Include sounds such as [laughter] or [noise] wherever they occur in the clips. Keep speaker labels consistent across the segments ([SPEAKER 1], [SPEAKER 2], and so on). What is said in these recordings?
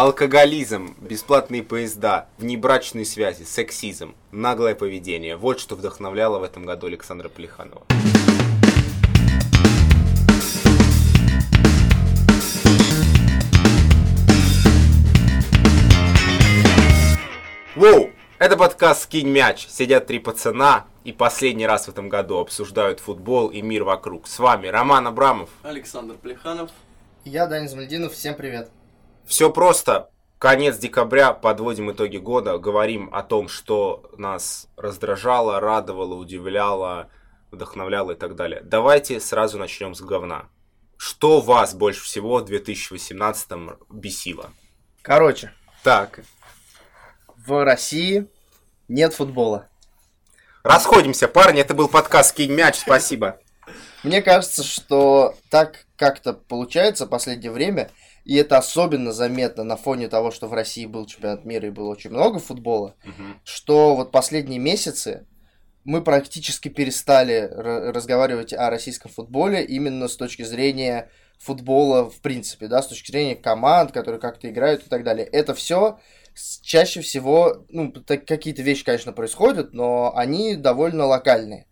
[SPEAKER 1] Алкоголизм, бесплатные поезда, внебрачные связи, сексизм, наглое поведение. Вот что вдохновляло в этом году Александра Плеханова. Воу! Это подкаст «Скинь мяч». Сидят три пацана и последний раз в этом году обсуждают футбол и мир вокруг. С вами Роман Абрамов.
[SPEAKER 2] Александр Плеханов.
[SPEAKER 3] Я Данис Мальдинов. Всем привет.
[SPEAKER 1] Все просто. Конец декабря, подводим итоги года, говорим о том, что нас раздражало, радовало, удивляло, вдохновляло и так далее. Давайте сразу начнем с говна. Что вас больше всего в 2018 бесило?
[SPEAKER 3] Короче.
[SPEAKER 1] Так.
[SPEAKER 3] В России нет футбола.
[SPEAKER 1] Расходимся, парни, это был подкаст «Кинь мяч», спасибо.
[SPEAKER 3] Мне кажется, что так как-то получается в последнее время – и это особенно заметно на фоне того, что в России был чемпионат мира и было очень много футбола, угу. что вот последние месяцы мы практически перестали разговаривать о российском футболе именно с точки зрения футбола в принципе, да, с точки зрения команд, которые как-то играют и так далее. Это все чаще всего, ну, какие-то вещи, конечно, происходят, но они довольно локальные.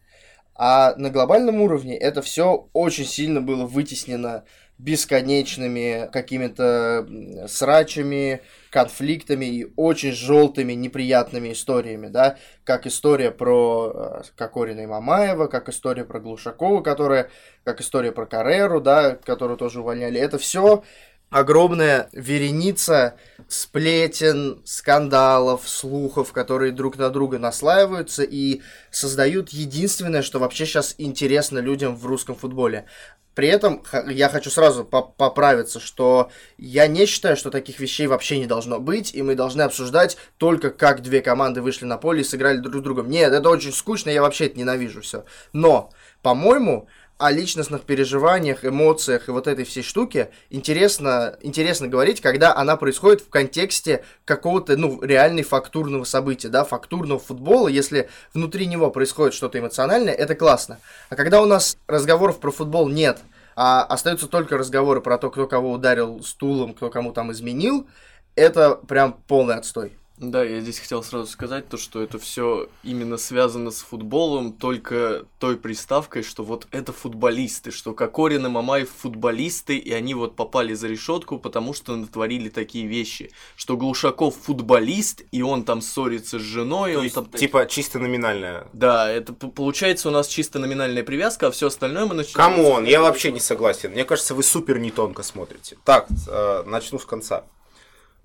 [SPEAKER 3] А на глобальном уровне это все очень сильно было вытеснено бесконечными какими-то срачами, конфликтами и очень желтыми, неприятными историями, да, как история про э, Кокорина и Мамаева, как история про Глушакова, которая, как история про Кареру, да, которую тоже увольняли. Это все огромная вереница сплетен, скандалов, слухов, которые друг на друга наслаиваются и создают единственное, что вообще сейчас интересно людям в русском футболе. При этом я хочу сразу поправиться, что я не считаю, что таких вещей вообще не должно быть, и мы должны обсуждать только как две команды вышли на поле и сыграли друг с другом. Нет, это очень скучно, я вообще это ненавижу все. Но, по-моему, о личностных переживаниях, эмоциях и вот этой всей штуке интересно, интересно говорить, когда она происходит в контексте какого-то, ну, реальной фактурного события, да, фактурного футбола, если внутри него происходит что-то эмоциональное, это классно. А когда у нас разговоров про футбол нет, а остаются только разговоры про то, кто кого ударил стулом, кто кому там изменил, это прям полный отстой.
[SPEAKER 2] Да, я здесь хотел сразу сказать то, что это все именно связано с футболом, только той приставкой, что вот это футболисты, что Кокорин и Мамаев футболисты, и они вот попали за решетку, потому что натворили такие вещи, что Глушаков футболист, и он там ссорится с женой.
[SPEAKER 1] То
[SPEAKER 2] он
[SPEAKER 1] есть,
[SPEAKER 2] там...
[SPEAKER 1] типа чисто номинальная.
[SPEAKER 2] Да, это получается у нас чисто номинальная привязка, а все остальное мы
[SPEAKER 1] начинаем... Come on, я вообще не согласен. Мне кажется, вы супер не тонко смотрите. Так, э, начну с конца.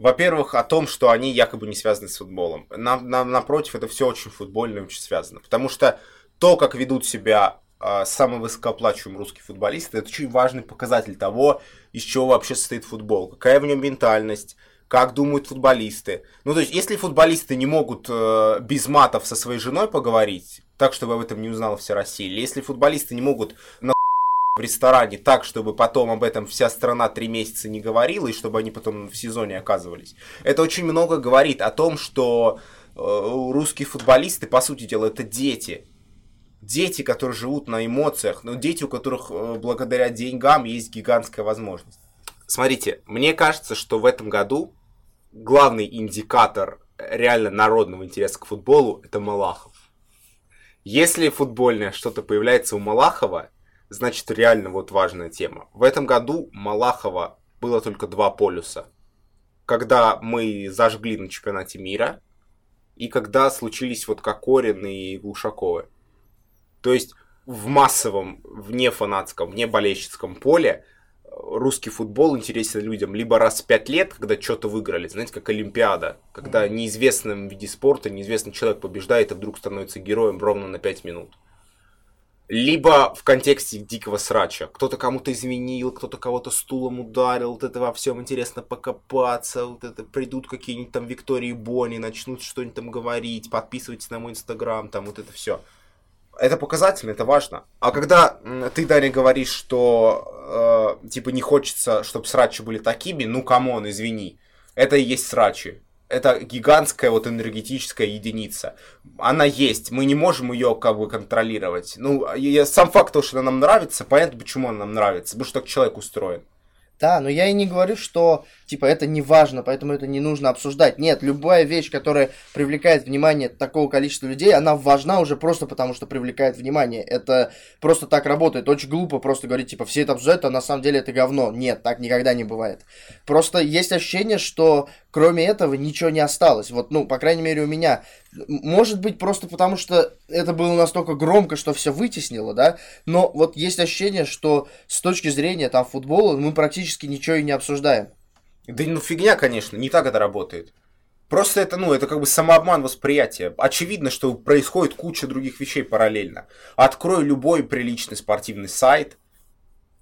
[SPEAKER 1] Во-первых, о том, что они якобы не связаны с футболом. На, на, напротив, это все очень футбольно очень связано. Потому что то, как ведут себя э, самые высокооплачиваемые русские футболисты, это очень важный показатель того, из чего вообще состоит футбол. Какая в нем ментальность, как думают футболисты. Ну, то есть, если футболисты не могут э, без матов со своей женой поговорить, так, чтобы об этом не узнала вся Россия, или если футболисты не могут на в ресторане так, чтобы потом об этом вся страна три месяца не говорила, и чтобы они потом в сезоне оказывались. Это очень много говорит о том, что э, русские футболисты, по сути дела, это дети. Дети, которые живут на эмоциях, но дети, у которых э, благодаря деньгам есть гигантская возможность. Смотрите, мне кажется, что в этом году главный индикатор реально народного интереса к футболу это Малахов. Если футбольное что-то появляется у Малахова, значит реально вот важная тема. В этом году Малахова было только два полюса. Когда мы зажгли на чемпионате мира, и когда случились вот Кокорин и Глушаковы. То есть в массовом, вне фанатском, вне болельщицком поле русский футбол интересен людям либо раз в пять лет, когда что-то выиграли, знаете, как Олимпиада, когда неизвестным виде спорта неизвестный человек побеждает и вдруг становится героем ровно на пять минут либо в контексте дикого срача. Кто-то кому-то изменил, кто-то кого-то стулом ударил, вот это во всем интересно покопаться, вот это придут какие-нибудь там Виктории Бонни, начнут что-нибудь там говорить, подписывайтесь на мой инстаграм, там вот это все. Это показательно, это важно. А когда ты, Даня, говоришь, что э, типа не хочется, чтобы срачи были такими, ну come on, извини. Это и есть срачи это гигантская вот энергетическая единица. Она есть, мы не можем ее как бы контролировать. Ну, я, сам факт того, что она нам нравится, понятно, почему она нам нравится, потому что так человек устроен.
[SPEAKER 3] Да, но я и не говорю, что типа это не важно, поэтому это не нужно обсуждать. Нет, любая вещь, которая привлекает внимание такого количества людей, она важна уже просто потому, что привлекает внимание. Это просто так работает. Очень глупо просто говорить, типа, все это обсуждают, а на самом деле это говно. Нет, так никогда не бывает. Просто есть ощущение, что кроме этого ничего не осталось. Вот, ну, по крайней мере, у меня. Может быть, просто потому что это было настолько громко, что все вытеснило, да? Но вот есть ощущение, что с точки зрения там футбола мы практически ничего и не обсуждаем.
[SPEAKER 1] Да ну фигня, конечно, не так это работает. Просто это, ну, это как бы самообман восприятия. Очевидно, что происходит куча других вещей параллельно. Открой любой приличный спортивный сайт,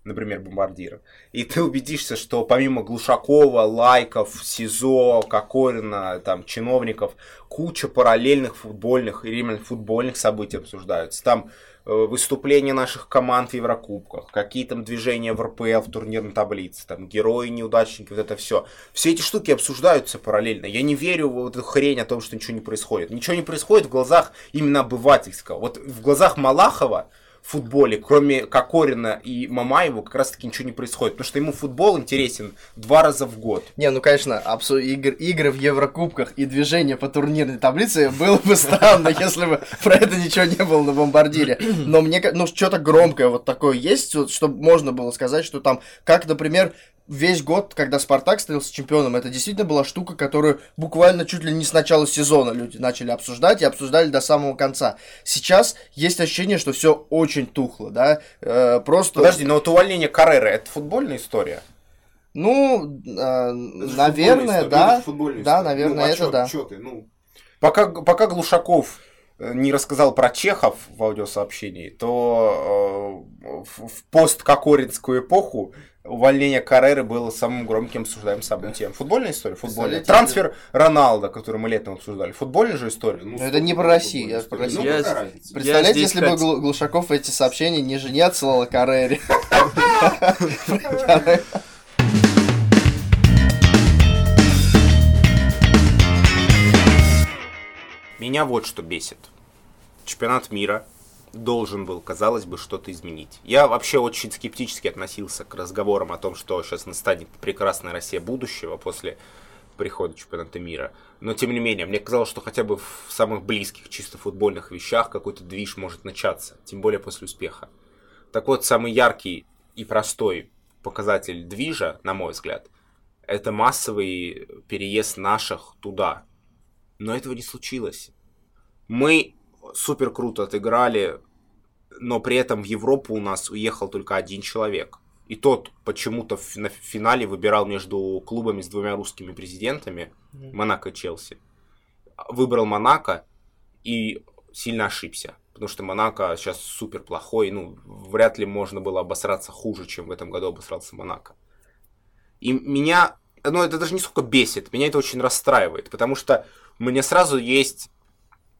[SPEAKER 1] например, бомбардира, и ты убедишься, что помимо Глушакова, Лайков, СИЗО, Кокорина, там, чиновников, куча параллельных футбольных и именно футбольных событий обсуждаются. Там выступления наших команд в Еврокубках, какие там движения в РПЛ, в турнирной таблице, там герои, неудачники, вот это все. Все эти штуки обсуждаются параллельно. Я не верю в эту хрень о том, что ничего не происходит. Ничего не происходит в глазах именно обывательского. Вот в глазах Малахова футболе, кроме Кокорина и Мамаева, как раз таки ничего не происходит. Потому что ему футбол интересен два раза в год.
[SPEAKER 3] Не, ну, конечно, абсу... игр... игры в Еврокубках и движение по турнирной таблице было бы странно, если бы про это ничего не было на бомбардире. Но мне, ну, что-то громкое вот такое есть, чтобы можно было сказать, что там, как, например, весь год, когда Спартак становился чемпионом, это действительно была штука, которую буквально чуть ли не с начала сезона люди начали обсуждать и обсуждали до самого конца. Сейчас есть ощущение, что все очень тухло, да, э, просто...
[SPEAKER 1] Подожди, но вот увольнение Каррера, это футбольная история?
[SPEAKER 3] Ну, э, наверное, да. Да, наверное, ну, а это чё, да.
[SPEAKER 1] Чё ты? Ну, пока, пока Глушаков э, не рассказал про Чехов в аудиосообщении, то э, в, в посткокоринскую эпоху увольнение Карреры было самым громким обсуждаемым событием. Футбольная история? Футбольная. Трансфер Роналда, который мы летом обсуждали. Футбольная же история?
[SPEAKER 3] Ну, это не про Россию, я про Россию. Я, Представляете, я если бы Глушаков эти сообщения не жене отсылал Каррере. [laughs]
[SPEAKER 1] Меня вот что бесит. Чемпионат мира должен был, казалось бы, что-то изменить. Я вообще очень скептически относился к разговорам о том, что сейчас настанет прекрасная Россия будущего после прихода чемпионата мира. Но, тем не менее, мне казалось, что хотя бы в самых близких, чисто футбольных вещах какой-то движ может начаться, тем более после успеха. Так вот, самый яркий и простой показатель движа, на мой взгляд, это массовый переезд наших туда. Но этого не случилось. Мы супер круто отыграли, но при этом в Европу у нас уехал только один человек. И тот почему-то на финале выбирал между клубами с двумя русскими президентами, Монако и Челси. Выбрал Монако и сильно ошибся. Потому что Монако сейчас супер плохой. Ну, вряд ли можно было обосраться хуже, чем в этом году обосрался Монако. И меня, ну, это даже не сколько бесит, меня это очень расстраивает. Потому что у меня сразу есть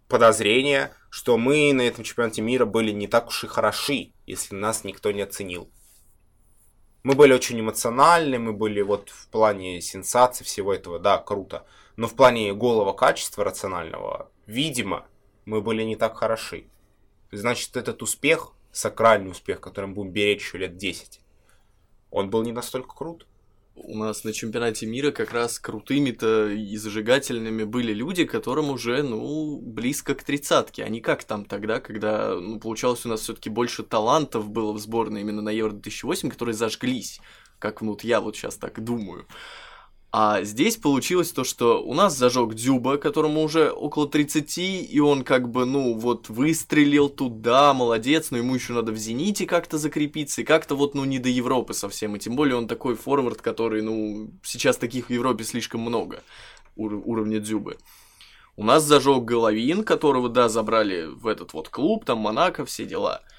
[SPEAKER 1] подозрение, что мы на этом чемпионате мира были не так уж и хороши, если нас никто не оценил. Мы были очень эмоциональны, мы были вот в плане сенсаций всего этого, да, круто. Но в плане голого качества рационального, видимо, мы были не так хороши. Значит, этот успех, сакральный успех, которым будем беречь еще лет 10, он был не настолько крут
[SPEAKER 2] у нас на чемпионате мира как раз крутыми-то и зажигательными были люди, которым уже, ну, близко к тридцатке. А не как там тогда, когда, ну, получалось у нас все таки больше талантов было в сборной именно на Евро-2008, которые зажглись. Как вот я вот сейчас так думаю. А здесь получилось то, что у нас зажег Дзюба, которому уже около 30, и он как бы, ну, вот выстрелил туда, молодец, но ему еще надо в Зените как-то закрепиться, и как-то вот, ну, не до Европы совсем, и тем более он такой форвард, который, ну, сейчас таких в Европе слишком много, ур- уровня Дзюбы. У нас зажег Головин, которого, да, забрали в этот вот клуб, там Монако, все дела –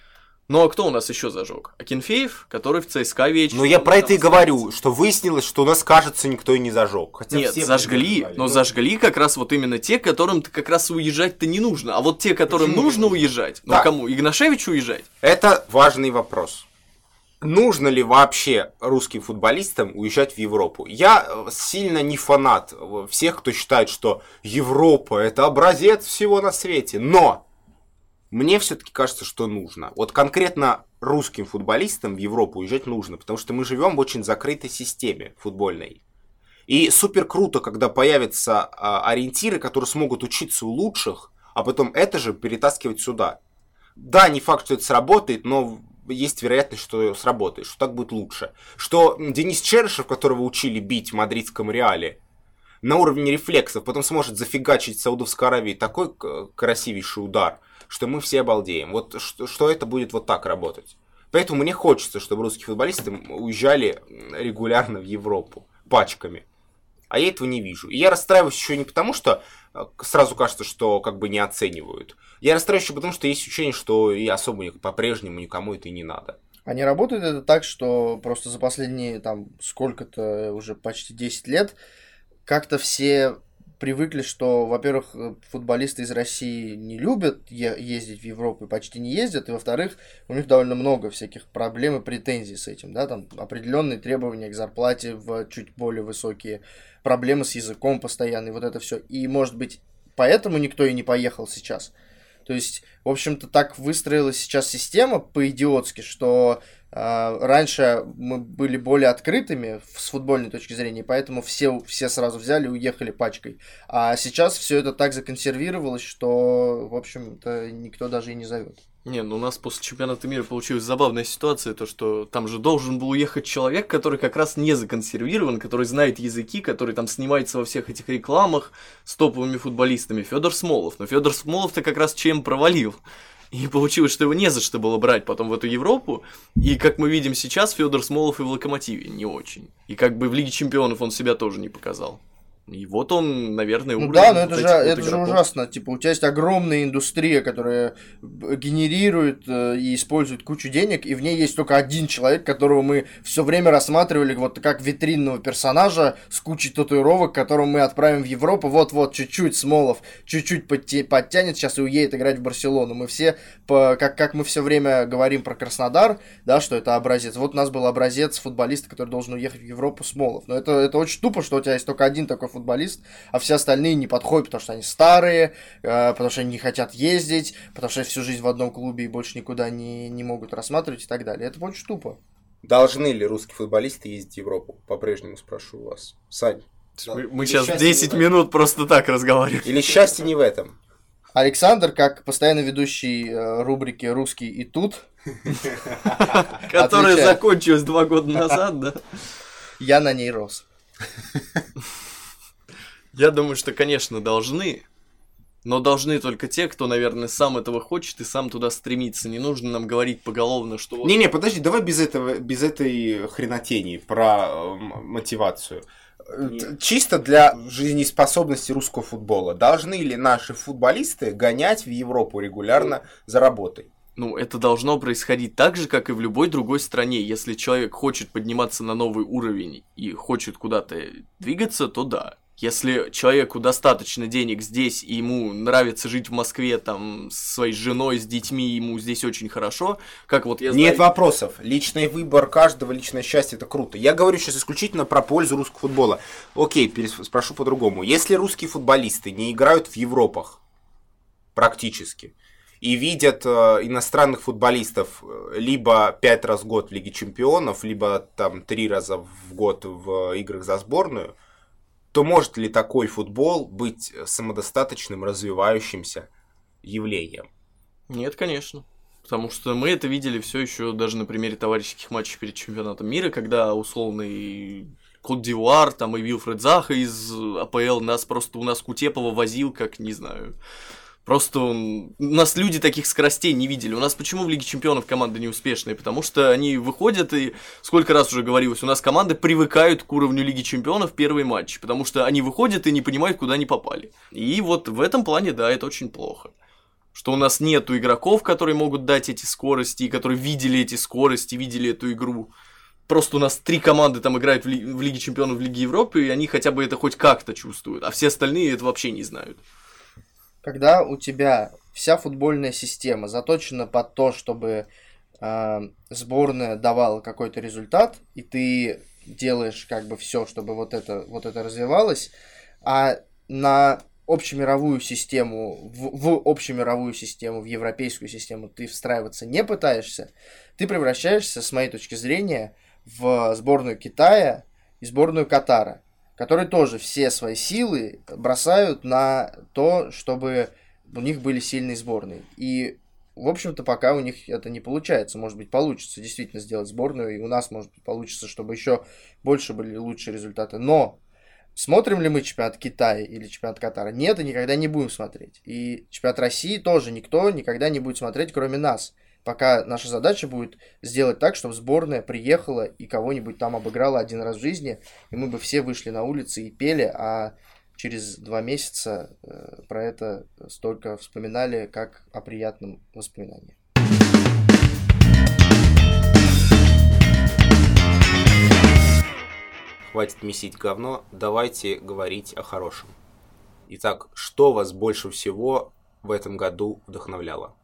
[SPEAKER 2] ну а кто у нас еще зажег? Акинфеев, который в ЦСКА вечно.
[SPEAKER 1] Ну я про это и говорю, что выяснилось, что у нас, кажется, никто и не зажег.
[SPEAKER 2] Хотя Нет, зажгли, но зажгли как раз вот именно те, которым как раз уезжать-то не нужно. А вот те, которым Почему нужно уезжать, ну кому? Игнашевичу уезжать?
[SPEAKER 1] Это важный вопрос. Нужно ли вообще русским футболистам уезжать в Европу? Я э, сильно не фанат всех, кто считает, что Европа это образец всего на свете. Но Мне все-таки кажется, что нужно. Вот конкретно русским футболистам в Европу уезжать нужно, потому что мы живем в очень закрытой системе футбольной. И супер круто, когда появятся а, ориентиры, которые смогут учиться у лучших, а потом это же перетаскивать сюда. Да, не факт, что это сработает, но есть вероятность, что сработает, что так будет лучше. Что Денис Черышев, которого учили бить в мадридском Реале, на уровне рефлексов потом сможет зафигачить Саудовской Аравии такой красивейший удар, что мы все обалдеем. Вот что, что это будет вот так работать. Поэтому мне хочется, чтобы русские футболисты уезжали регулярно в Европу пачками. А я этого не вижу. И я расстраиваюсь еще не потому, что э, сразу кажется, что как бы не оценивают. Я расстраиваюсь еще потому, что есть ощущение, что и особо по-прежнему никому это и не надо.
[SPEAKER 3] А не работает это так, что просто за последние там сколько-то уже почти 10 лет как-то все привыкли, что, во-первых, э, футболисты из России не любят ездить в Европу и почти не ездят, и, во-вторых, у них довольно много всяких проблем и претензий с этим, да, там определенные требования к зарплате в чуть более высокие, проблемы с языком постоянные, вот это все. И, может быть, поэтому никто и не поехал сейчас. То есть, в общем-то, так выстроилась сейчас система по-идиотски, что раньше мы были более открытыми с футбольной точки зрения, поэтому все, все сразу взяли и уехали пачкой. А сейчас все это так законсервировалось, что, в общем-то, никто даже и не зовет.
[SPEAKER 2] Не, ну у нас после чемпионата мира получилась забавная ситуация, то что там же должен был уехать человек, который как раз не законсервирован, который знает языки, который там снимается во всех этих рекламах с топовыми футболистами. Федор Смолов. Но Федор Смолов-то как раз чем провалил. И получилось, что его не за что было брать потом в эту Европу. И как мы видим сейчас, Федор Смолов и в Локомотиве не очень. И как бы в Лиге Чемпионов он себя тоже не показал. И вот он, наверное,
[SPEAKER 3] ну да, но это же, это же ужасно. Типа, у тебя есть огромная индустрия, которая генерирует э, и использует кучу денег, и в ней есть только один человек, которого мы все время рассматривали вот как витринного персонажа с кучей татуировок, которого мы отправим в Европу. Вот-вот, чуть-чуть Смолов, чуть-чуть подтянет сейчас и уедет играть в Барселону. Мы все, по, как, как мы все время говорим про Краснодар, да, что это образец. Вот у нас был образец футболиста, который должен уехать в Европу, Смолов. Но это, это очень тупо, что у тебя есть только один такой футболист футболист, а все остальные не подходят, потому что они старые, э, потому что они не хотят ездить, потому что всю жизнь в одном клубе и больше никуда не, не могут рассматривать и так далее. Это очень тупо.
[SPEAKER 1] Должны ли русские футболисты ездить в Европу? По-прежнему спрошу вас. Сань.
[SPEAKER 2] Мы, мы сейчас 10 минут просто так разговариваем.
[SPEAKER 1] Или счастье не в этом?
[SPEAKER 3] Александр, как постоянно ведущий э, рубрики «Русский и тут», [laughs]
[SPEAKER 2] которая закончилась два года назад, да?
[SPEAKER 3] Я на ней рос. [laughs]
[SPEAKER 2] Я думаю, что, конечно, должны, но должны только те, кто, наверное, сам этого хочет и сам туда стремится. Не нужно нам говорить поголовно, что...
[SPEAKER 1] Не-не, подожди, давай без этого, без этой хренотени про э, мотивацию. Нет. Чисто для жизнеспособности русского футбола. Должны ли наши футболисты гонять в Европу регулярно за работой?
[SPEAKER 2] Ну, это должно происходить так же, как и в любой другой стране. Если человек хочет подниматься на новый уровень и хочет куда-то двигаться, то да. Если человеку достаточно денег здесь, и ему нравится жить в Москве там с своей женой, с детьми, ему здесь очень хорошо, как вот я
[SPEAKER 1] знаю... Нет вопросов. Личный выбор каждого, личное счастье, это круто. Я говорю сейчас исключительно про пользу русского футбола. Окей, спрошу по-другому. Если русские футболисты не играют в Европах, практически, и видят э, иностранных футболистов э, либо пять раз в год в Лиге Чемпионов, либо там три раза в год в играх за сборную, то может ли такой футбол быть самодостаточным, развивающимся явлением?
[SPEAKER 2] Нет, конечно. Потому что мы это видели все еще даже на примере товарищеских матчей перед чемпионатом мира, когда условный Кот Дивуар, там и Вилфред Заха из АПЛ нас просто у нас Кутепова возил, как, не знаю, Просто у нас люди таких скоростей не видели. У нас почему в Лиге Чемпионов команды неуспешные? Потому что они выходят и, сколько раз уже говорилось, у нас команды привыкают к уровню Лиги Чемпионов первый матч. Потому что они выходят и не понимают, куда они попали. И вот в этом плане, да, это очень плохо. Что у нас нету игроков, которые могут дать эти скорости, и которые видели эти скорости, видели эту игру. Просто у нас три команды там играют в, Ли- в Лиге Чемпионов, в Лиге Европы, и они хотя бы это хоть как-то чувствуют, а все остальные это вообще не знают
[SPEAKER 3] когда у тебя вся футбольная система заточена под то, чтобы э, сборная давала какой-то результат, и ты делаешь как бы все, чтобы вот это, вот это развивалось, а на общемировую систему, в, в общемировую систему, в европейскую систему ты встраиваться не пытаешься, ты превращаешься, с моей точки зрения, в сборную Китая и сборную Катара, которые тоже все свои силы бросают на то, чтобы у них были сильные сборные. И, в общем-то, пока у них это не получается. Может быть, получится действительно сделать сборную, и у нас, может быть, получится, чтобы еще больше были лучшие результаты. Но Смотрим ли мы чемпионат Китая или чемпионат Катара? Нет, и никогда не будем смотреть. И чемпионат России тоже никто никогда не будет смотреть, кроме нас. Пока наша задача будет сделать так, чтобы сборная приехала и кого-нибудь там обыграла один раз в жизни, и мы бы все вышли на улицы и пели, а через два месяца э, про это столько вспоминали, как о приятном воспоминании.
[SPEAKER 1] Хватит месить говно, давайте говорить о хорошем. Итак, что вас больше всего в этом году вдохновляло?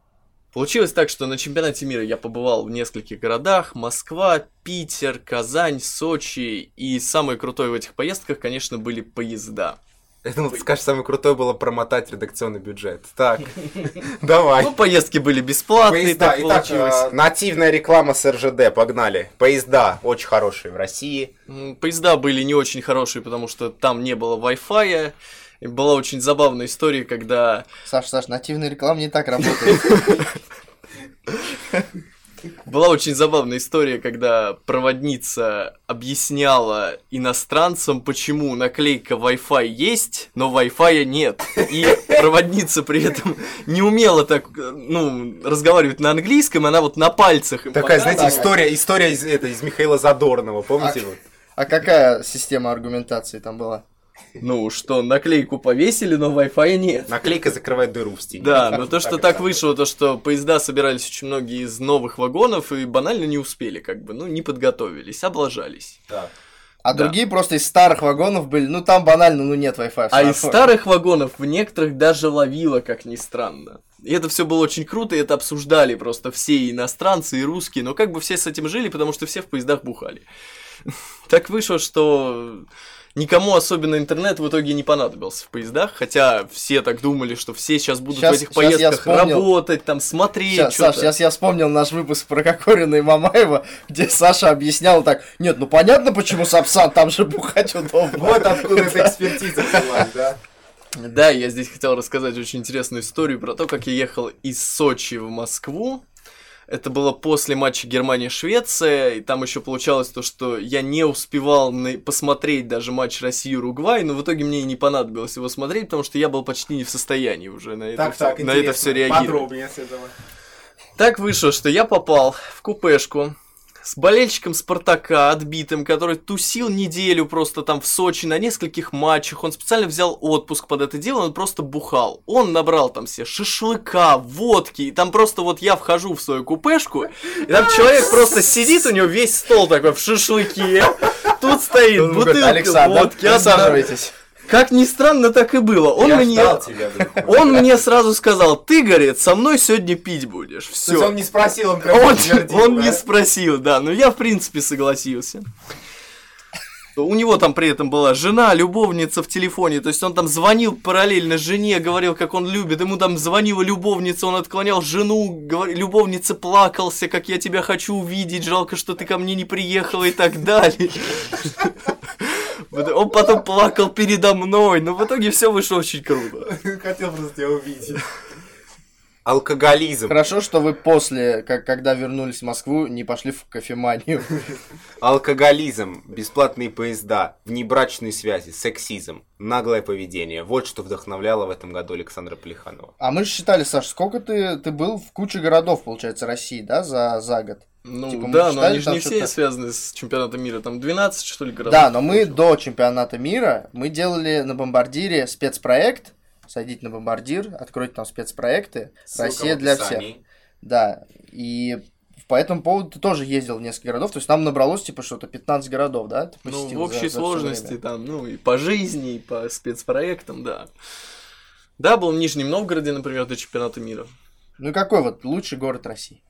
[SPEAKER 2] Получилось так, что на чемпионате мира я побывал в нескольких городах. Москва, Питер, Казань, Сочи. И самое крутое в этих поездках, конечно, были поезда.
[SPEAKER 1] Я думал, ты скажешь, самое крутое было промотать редакционный бюджет. Так, [laughs] давай.
[SPEAKER 2] Ну, поездки были бесплатные,
[SPEAKER 1] Поезда.
[SPEAKER 2] так
[SPEAKER 1] Итак,
[SPEAKER 2] получилось.
[SPEAKER 1] э, нативная реклама с РЖД, погнали. Поезда очень хорошие в России.
[SPEAKER 2] Поезда были не очень хорошие, потому что там не было Wi-Fi. И была очень забавная история, когда
[SPEAKER 3] Саш, Саш, нативная реклама не так работает.
[SPEAKER 2] Была очень забавная история, когда проводница объясняла иностранцам, почему наклейка Wi-Fi есть, но Wi-Fi нет. И проводница при этом не умела так, ну, разговаривать на английском, она вот на пальцах
[SPEAKER 1] Такая,
[SPEAKER 2] показывала.
[SPEAKER 1] знаете, история, история из, это, из Михаила Задорнова, помните? вот?
[SPEAKER 3] А какая система аргументации там была?
[SPEAKER 2] Ну, что наклейку повесили, но Wi-Fi нет.
[SPEAKER 1] Наклейка закрывает дыру в стене.
[SPEAKER 2] Да,
[SPEAKER 1] Так-
[SPEAKER 2] но то, что
[SPEAKER 1] так
[SPEAKER 2] вышло, то, что поезда собирались очень многие из новых вагонов и банально не успели, как бы, ну, не подготовились, облажались.
[SPEAKER 1] Так.
[SPEAKER 3] А
[SPEAKER 2] Да.
[SPEAKER 3] другие просто из старых вагонов были, ну там банально, ну нет Wi-Fi.
[SPEAKER 2] А из старых вагонов в некоторых даже ловило, как ни странно. И это все было очень круто, и это обсуждали просто все и иностранцы, и русские, но как бы все с этим жили, потому что все в поездах бухали. [laughs] Так вышло, что никому особенно интернет в итоге не понадобился в поездах, хотя все так думали, что все сейчас будут
[SPEAKER 3] Щас-
[SPEAKER 2] в этих поездках
[SPEAKER 3] вспомнил.
[SPEAKER 2] работать, там смотреть, что-то.
[SPEAKER 3] Саш, сейчас я вспомнил наш выпуск про Кокорина и Мамаева, где Саша объяснял так, нет, ну понятно, почему Сапсан, там же бухать удобно.
[SPEAKER 1] Вот откуда эта [laughs] экспертиза взялась, да?
[SPEAKER 2] Да, я здесь хотел рассказать очень интересную историю про то, как я ехал из Сочи в Москву. Это было после матча Германия-Швеция, и там еще получалось то, что я не успевал на- посмотреть даже матч России-Уругвай, но в итоге мне и не понадобилось его смотреть, потому что я был почти не в состоянии уже на это,
[SPEAKER 1] Так,
[SPEAKER 2] всё-
[SPEAKER 1] так,
[SPEAKER 2] на это все реагировать.
[SPEAKER 1] Подробнее с этого.
[SPEAKER 2] Так вышло, что я попал в купешку с болельщиком Спартака отбитым, который тусил неделю просто там в Сочи на нескольких матчах. Он специально взял отпуск под это дело, он просто бухал. Он набрал там все шашлыка, водки, и там просто вот я вхожу в свою купешку, и там человек просто сидит, у него весь стол такой в шашлыке. Тут стоит бутылка
[SPEAKER 3] Александр,
[SPEAKER 2] водки.
[SPEAKER 3] присаживайтесь.
[SPEAKER 2] Как ни странно, так и было. Он
[SPEAKER 1] Я
[SPEAKER 2] мне...
[SPEAKER 1] тебя. [laughs]
[SPEAKER 2] Он мне сразу сказал, ты, говорит, со мной сегодня пить будешь.
[SPEAKER 1] То есть
[SPEAKER 2] Все.
[SPEAKER 1] он не спросил, он прям
[SPEAKER 2] Он,
[SPEAKER 1] подтвердил,
[SPEAKER 2] он
[SPEAKER 1] да?
[SPEAKER 2] не спросил, да, но я в принципе согласился. У него там при этом была жена, любовница в телефоне, то есть он там звонил параллельно жене, говорил, как он любит, ему там звонила любовница, он отклонял жену, говор- любовница плакался, как я тебя хочу увидеть, жалко, что ты ко мне не приехала и так далее. Он потом плакал передо мной, но в итоге все вышло очень круто. [laughs]
[SPEAKER 1] Хотел просто тебя увидеть. Алкоголизм.
[SPEAKER 3] Хорошо, что вы после, как, когда вернулись в Москву, не пошли в кофеманию.
[SPEAKER 1] Алкоголизм, бесплатные поезда, внебрачные связи, сексизм, наглое поведение. Вот что вдохновляло в этом году Александра Полиханова.
[SPEAKER 3] А мы же считали, Саш, сколько ты, ты был в куче городов, получается, России, да, за, за год?
[SPEAKER 2] Ну
[SPEAKER 3] Типа,
[SPEAKER 2] да, но они же не все связаны с чемпионатом мира, там 12 что ли городов.
[SPEAKER 3] Да, но мы до чемпионата мира, мы делали на бомбардире спецпроект, садить на бомбардир, откройте там спецпроекты, Россия для всех. Да, и по этому поводу ты тоже ездил в несколько городов, то есть нам набралось типа что-то 15 городов, да? Ты
[SPEAKER 2] Ну, в
[SPEAKER 3] за-
[SPEAKER 2] общей
[SPEAKER 3] за всё
[SPEAKER 2] сложности там, ну, и по жизни, и по спецпроектам, да. Да, был в Нижнем Новгороде, например, до чемпионата мира.
[SPEAKER 3] Ну и какой вот лучший город России?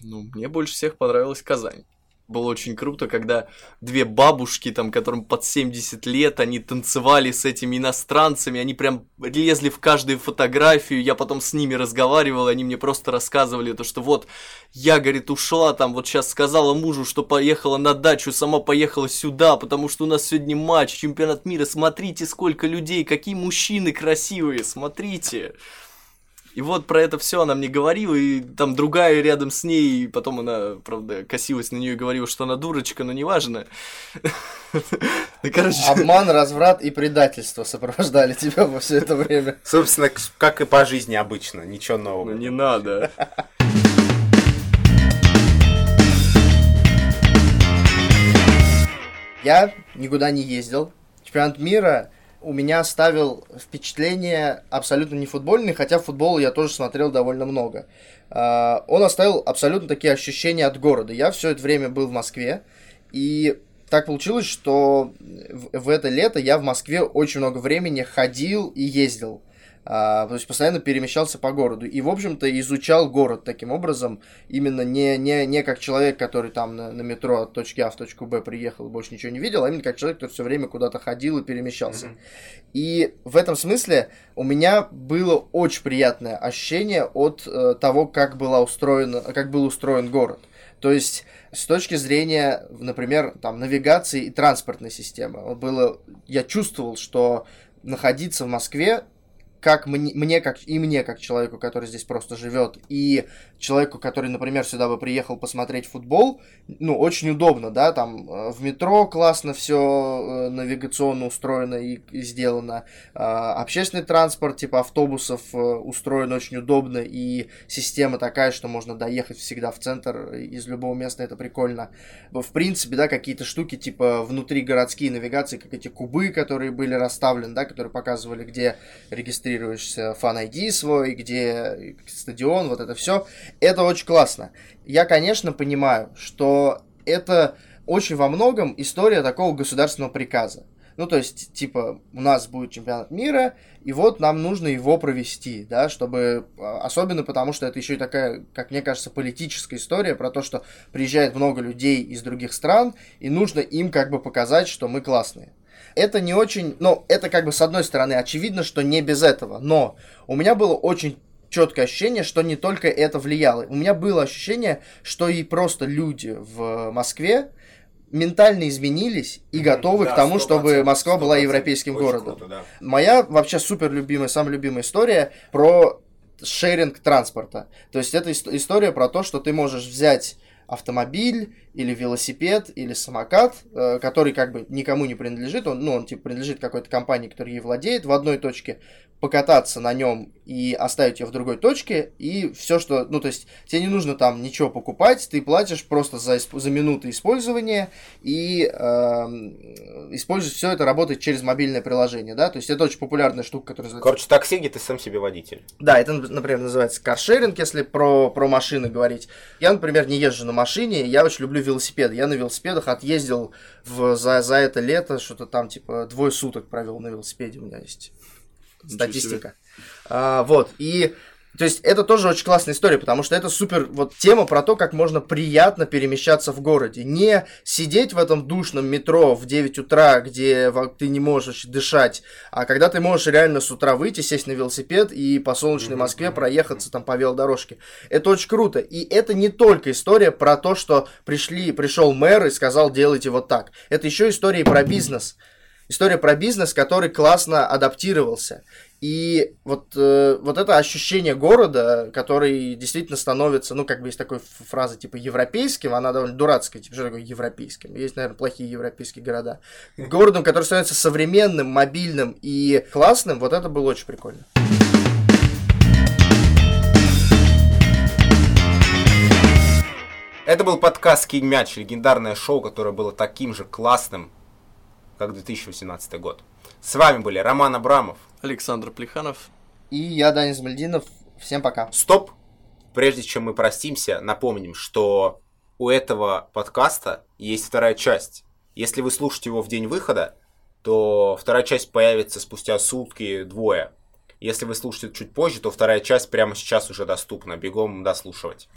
[SPEAKER 2] Ну, мне больше всех понравилась Казань. Было очень круто, когда две бабушки, там, которым под 70 лет, они танцевали с этими иностранцами, они прям лезли в каждую фотографию, я потом с ними разговаривал, они мне просто рассказывали то, что вот, я, говорит, ушла там, вот сейчас сказала мужу, что поехала на дачу, сама поехала сюда, потому что у нас сегодня матч, чемпионат мира, смотрите, сколько людей, какие мужчины красивые, смотрите. И вот про это все она мне говорила, и там другая рядом с ней, и потом она, правда, косилась на нее и говорила, что она дурочка, но неважно. [laughs]
[SPEAKER 3] Короче... Обман, разврат и предательство сопровождали тебя во все это время.
[SPEAKER 1] Собственно, как и по жизни обычно, ничего нового.
[SPEAKER 2] Ну не надо.
[SPEAKER 3] Я никуда не ездил. Чемпионат мира у меня оставил впечатление абсолютно не футбольный, хотя футбол я тоже смотрел довольно много. А, он оставил абсолютно такие ощущения от города. Я все это время был в Москве, и так получилось, что в это лето я в Москве очень много времени ходил и ездил. А, то есть постоянно перемещался по городу. И, в общем-то, изучал город таким образом, именно не, не, не как человек, который там на, на метро от точки А в точку Б приехал и больше ничего не видел, а именно как человек, который все время куда-то ходил и перемещался. Mm-hmm. И в этом смысле у меня было очень приятное ощущение от э, того, как, была устроена, как был устроен город. То есть с точки зрения, например, там, навигации и транспортной системы, было, я чувствовал, что находиться в Москве как мне, мне как и мне как человеку, который здесь просто живет, и человеку, который, например, сюда бы приехал посмотреть футбол, ну, очень удобно, да, там э, в метро классно все э, навигационно устроено и, сделано, а, общественный транспорт, типа автобусов, э, устроен очень удобно, и система такая, что можно доехать всегда в центр из любого места, это прикольно. В принципе, да, какие-то штуки, типа внутригородские навигации, как эти кубы, которые были расставлены, да, которые показывали, где регистрируешься, фан-ID свой, где стадион, вот это все это очень классно. Я, конечно, понимаю, что это очень во многом история такого государственного приказа. Ну, то есть, типа, у нас будет чемпионат мира, и вот нам нужно его провести, да, чтобы... А, особенно потому, что это еще и такая, как мне кажется, политическая история про то, что приезжает много людей из других стран, и нужно им как бы показать, что мы классные. Это не очень... Ну, это как бы с одной стороны очевидно, что не без этого, но у меня было очень четкое ощущение, что не только это влияло. У меня было ощущение, что и просто люди в Москве ментально изменились и готовы да, к тому, чтобы Москва была европейским городом. Круто, да. Моя вообще супер любимая, самая любимая история про шеринг транспорта. То есть это история про то, что ты можешь взять автомобиль или велосипед или самокат, э, который как бы никому не принадлежит, он, ну, он типа принадлежит какой-то компании, которая ей владеет, в одной точке покататься на нем и оставить ее в другой точке, и все, что, ну, то есть, тебе не нужно там ничего покупать, ты платишь просто за, за минуты использования, и э, используешь все это работает через мобильное приложение, да, то есть, это очень популярная штука, которая
[SPEAKER 1] называется... Короче, такси, где ты сам себе водитель.
[SPEAKER 3] Да, это, например, называется каршеринг, если про, про машины говорить. Я, например, не езжу на машине, я очень люблю велосипеды. Я на велосипедах отъездил в, за, за это лето, что-то там, типа, двое суток провел на велосипеде у меня есть статистика. А, вот, и то есть это тоже очень классная история, потому что это супер вот тема про то, как можно приятно перемещаться в городе. Не сидеть в этом душном метро в 9 утра, где ты не можешь дышать, а когда ты можешь реально с утра выйти, сесть на велосипед и по солнечной Москве проехаться там по велодорожке. Это очень круто. И это не только история про то, что пришли, пришел мэр и сказал делайте вот так. Это еще история про бизнес история про бизнес, который классно адаптировался. И вот, э, вот это ощущение города, который действительно становится, ну, как бы есть такой фраза типа европейским, она довольно дурацкая, типа, что такое европейским? Есть, наверное, плохие европейские города. Городом, который становится современным, мобильным и классным, вот это было очень прикольно.
[SPEAKER 1] Это был подкаст «Кинь мяч», легендарное шоу, которое было таким же классным, как 2018 год. С вами были Роман Абрамов,
[SPEAKER 2] Александр Плеханов
[SPEAKER 3] и я, Данис Замальдинов. Всем пока.
[SPEAKER 1] Стоп! Прежде чем мы простимся, напомним, что у этого подкаста есть вторая часть. Если вы слушаете его в день выхода, то вторая часть появится спустя сутки двое. Если вы слушаете чуть позже, то вторая часть прямо сейчас уже доступна. Бегом дослушивать.